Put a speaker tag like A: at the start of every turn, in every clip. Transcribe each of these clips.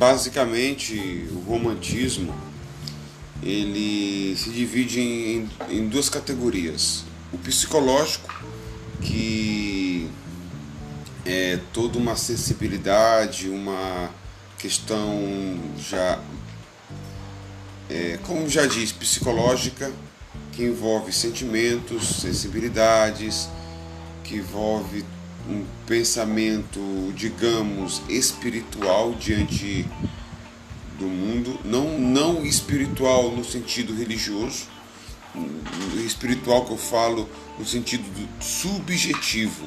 A: basicamente o romantismo ele se divide em, em duas categorias. O psicológico, que é toda uma sensibilidade, uma questão já, é, como já diz, psicológica, que envolve sentimentos, sensibilidades, que envolve um pensamento, digamos, espiritual diante do mundo, não, não espiritual no sentido religioso, espiritual que eu falo no sentido subjetivo.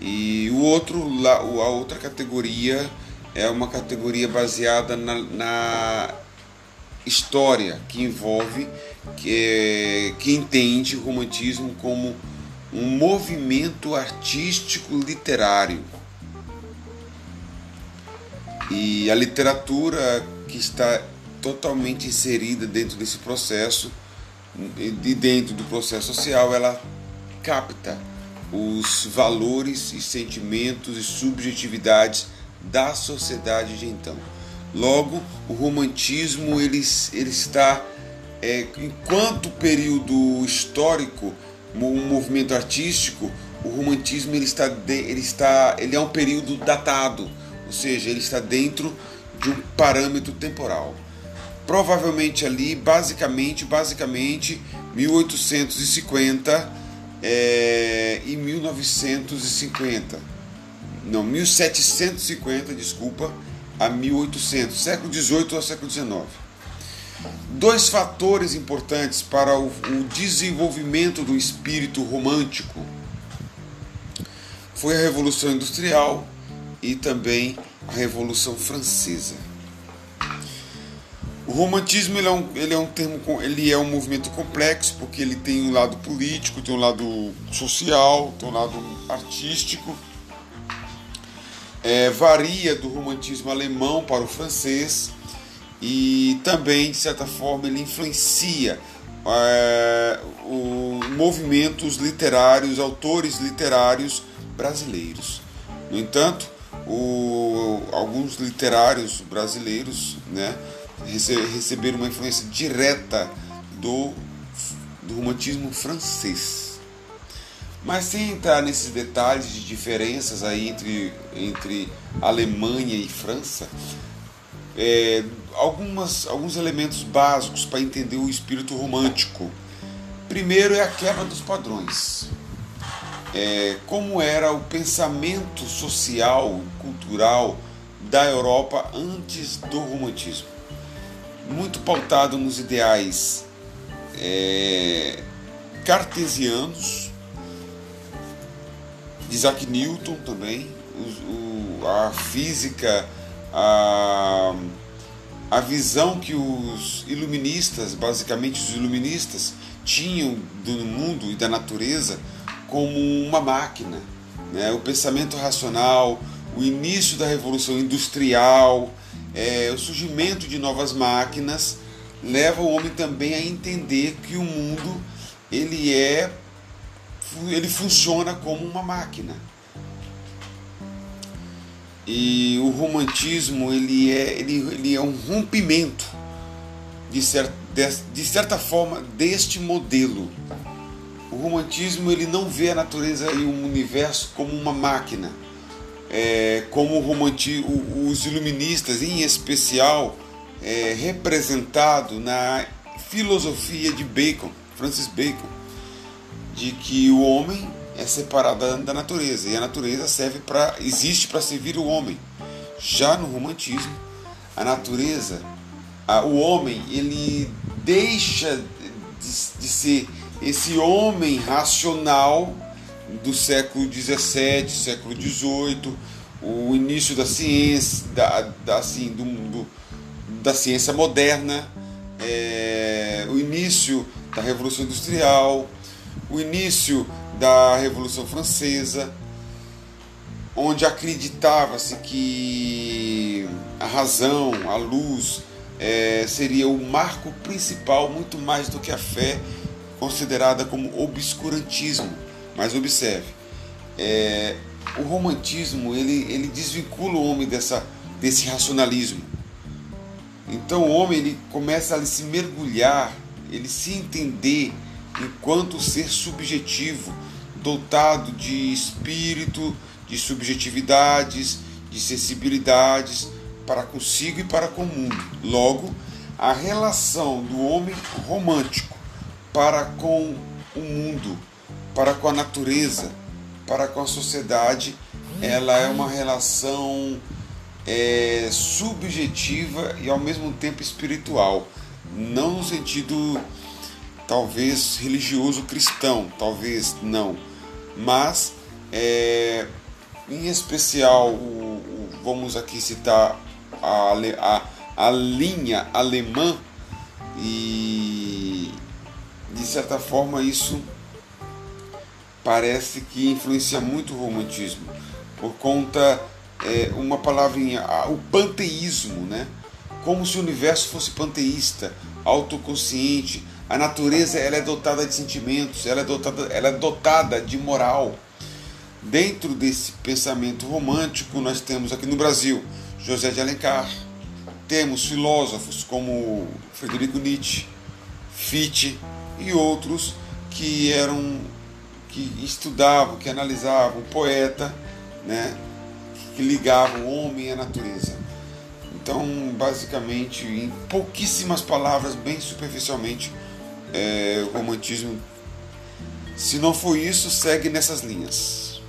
A: E o outro, a outra categoria é uma categoria baseada na, na história que envolve, que, é, que entende o romantismo como um movimento artístico literário e a literatura que está totalmente inserida dentro desse processo e dentro do processo social, ela capta os valores e sentimentos e subjetividades da sociedade de então. Logo, o romantismo ele, ele está, é, enquanto período histórico, um movimento artístico, o romantismo ele está, ele está, ele é um período datado ou seja, ele está dentro de um parâmetro temporal. Provavelmente ali, basicamente, basicamente 1850 é, e 1950. Não, 1750, desculpa, a 1800, século 18 ao século 19. Dois fatores importantes para o, o desenvolvimento do espírito romântico foi a Revolução Industrial e também a Revolução Francesa. O romantismo ele é, um, ele é um termo, ele é um movimento complexo porque ele tem um lado político, tem um lado social, tem um lado artístico. É, varia do romantismo alemão para o francês e também de certa forma ele influencia é, o, movimentos literários, autores literários brasileiros. No entanto, o, alguns literários brasileiros né, receberam uma influência direta do, do romantismo francês. Mas sem entrar nesses detalhes de diferenças aí entre, entre Alemanha e França, é, algumas, alguns elementos básicos para entender o espírito romântico. Primeiro é a quebra dos padrões é, como era o pensamento social, cultural da Europa antes do romantismo. Muito pautado nos ideais é, cartesianos, Isaac Newton também, o, o, a física, a, a visão que os iluministas, basicamente os iluministas, tinham do mundo e da natureza como uma máquina. Né? O pensamento racional, o início da revolução industrial, é, o surgimento de novas máquinas leva o homem também a entender que o mundo ele é ele funciona como uma máquina e o romantismo ele é ele, ele é um rompimento de, cer de, de certa forma deste modelo. O romantismo ele não vê a natureza e o universo como uma máquina, é, como romanti os iluministas, em especial, é, representado na filosofia de Bacon, Francis Bacon, de que o homem é separado da natureza e a natureza serve para existe para servir o homem. Já no romantismo, a natureza, a, o homem, ele deixa de, de ser esse homem racional do século XVII, século XVIII, o início da ciência, da, da, assim, do, do, da ciência moderna, é, o início da Revolução Industrial, o início da Revolução Francesa, onde acreditava-se que a razão, a luz, é, seria o marco principal muito mais do que a fé considerada como obscurantismo. Mas observe, é, o romantismo ele, ele desvincula o homem dessa desse racionalismo. Então o homem ele começa a se mergulhar, ele se entender enquanto ser subjetivo, dotado de espírito, de subjetividades, de sensibilidades para consigo e para com o mundo. Logo, a relação do homem romântico para com o mundo, para com a natureza, para com a sociedade, ela é uma relação é, subjetiva e ao mesmo tempo espiritual, não no sentido talvez religioso cristão, talvez não, mas é, em especial o, o, vamos aqui citar a, a, a linha alemã e de certa forma isso parece que influencia muito o romantismo por conta é, uma palavrinha, o panteísmo, né? Como se o universo fosse panteísta, autoconsciente. A natureza ela é dotada de sentimentos, ela é dotada, ela é dotada de moral. Dentro desse pensamento romântico, nós temos aqui no Brasil José de Alencar, temos filósofos como Frederico Nietzsche, Fichte e outros que eram que estudavam, que analisavam, poeta, né, que ligavam o homem à natureza. Então, basicamente, em pouquíssimas palavras, bem superficialmente, é, o romantismo, se não for isso, segue nessas linhas.